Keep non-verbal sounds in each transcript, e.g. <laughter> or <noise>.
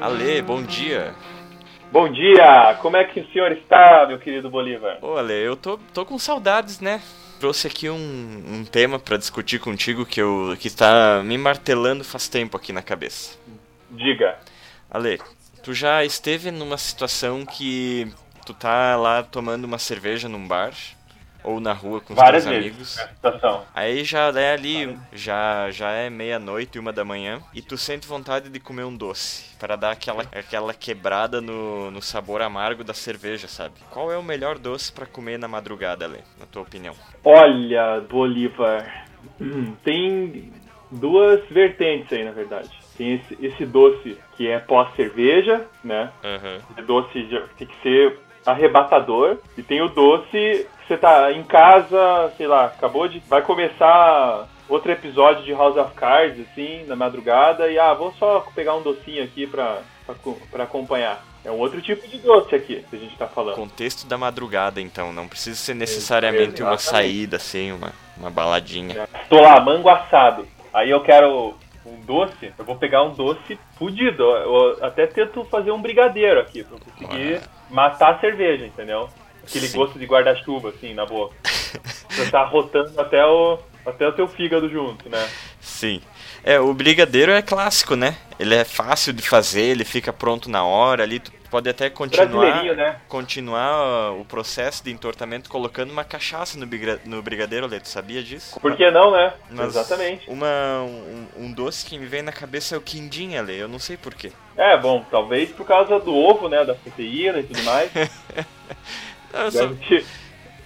Ale, bom dia. Bom dia! Como é que o senhor está, meu querido Bolívar? Ô, Ale, eu tô, tô com saudades, né? Trouxe aqui um, um tema para discutir contigo que, eu, que está me martelando faz tempo aqui na cabeça. Diga. Ale, tu já esteve numa situação que tu tá lá tomando uma cerveja num bar ou na rua com os Várias vezes amigos. situação. Aí já é ali, já, já é meia-noite, uma da manhã, e tu sente vontade de comer um doce, para dar aquela, aquela quebrada no, no sabor amargo da cerveja, sabe? Qual é o melhor doce para comer na madrugada, Ale, na tua opinião? Olha, Bolívar, hum, tem duas vertentes aí, na verdade. Tem esse, esse doce que é pós-cerveja, né? Aham. Esse doce tem que ser arrebatador. E tem o doce você tá em casa, sei lá, acabou de. Vai começar outro episódio de House of Cards, assim, na madrugada, e ah, vou só pegar um docinho aqui pra, pra, pra acompanhar. É um outro tipo de doce aqui que a gente tá falando. Contexto da madrugada, então, não precisa ser necessariamente uma Exatamente. saída, assim, uma, uma baladinha. Tô lá, mango assado. Aí eu quero um doce, eu vou pegar um doce fudido. Eu até tento fazer um brigadeiro aqui, pra eu conseguir matar a cerveja, entendeu? Aquele Sim. gosto de guarda-chuva, assim, na boca. <laughs> Você tá rotando até o, até o teu fígado junto, né? Sim. É, o brigadeiro é clássico, né? Ele é fácil de fazer, ele fica pronto na hora ali, tu pode até continuar né? continuar uh, o processo de entortamento colocando uma cachaça no, no brigadeiro, Ale, tu sabia disso? Por que não, né? Mas Exatamente. Uma, um, um doce que me vem na cabeça é o quindim, Ale, eu não sei porquê. É, bom, talvez por causa do ovo, né? Da proteína e tudo mais. <laughs> Eu só-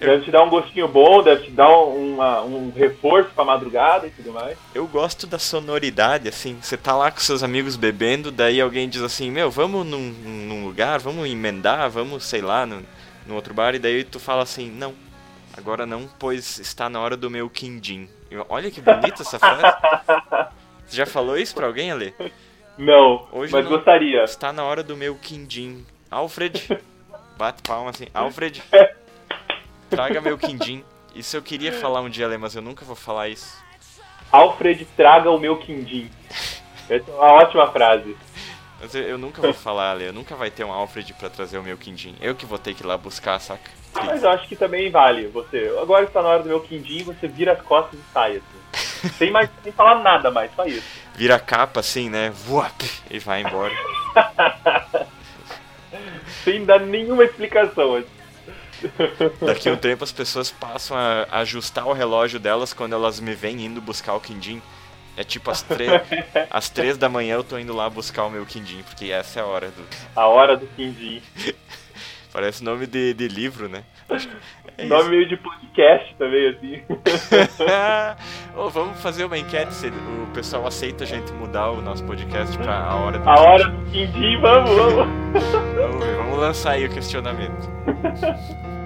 Deve te, dar um gostinho bom, deve te dar um, uma- um reforço pra madrugada e tudo mais. Eu gosto da sonoridade, assim, você tá lá com seus amigos bebendo, daí alguém diz assim, meu, vamos num, num lugar, vamos emendar, vamos, sei lá, no, no outro bar, e daí tu fala assim, não, agora não, pois está na hora do meu quindim. Eu- olha que bonita essa frase. Você <laughs> já falou isso pra alguém, Ale? Não, Hoje mas não. gostaria. Está na hora do meu quindim. Alfred, <laughs> bate palma assim, Alfred, <laughs> traga meu quindim. Isso eu queria falar um dia, Ale, mas eu nunca vou falar isso. Alfred, traga o meu quindim. Essa é uma ótima frase. Mas eu, eu nunca vou falar, Ale. Eu nunca vai ter um Alfred pra trazer o meu quindim. Eu que vou ter que ir lá buscar, saca? Mas eu acho que também vale. Você, agora está na hora do meu quindim, você vira as costas e sai, assim. <laughs> Sem mais, sem falar nada mais, só isso. Vira a capa assim, né? Vuap! E vai embora. <laughs> Sem dar nenhuma explicação. assim. <laughs> Daqui a um tempo as pessoas passam a ajustar o relógio delas quando elas me veem indo buscar o quindim. É tipo às, tre <laughs> às três da manhã eu tô indo lá buscar o meu quindim, porque essa é a hora do. A hora do quindim. <laughs> Parece nome de, de livro, né? É Nome meio de podcast também, assim. Ô, vamos fazer uma enquete se o pessoal aceita a gente mudar o nosso podcast pra a hora do A hora do quindim, vamos, vamos. Lançar aí o questionamento. <laughs>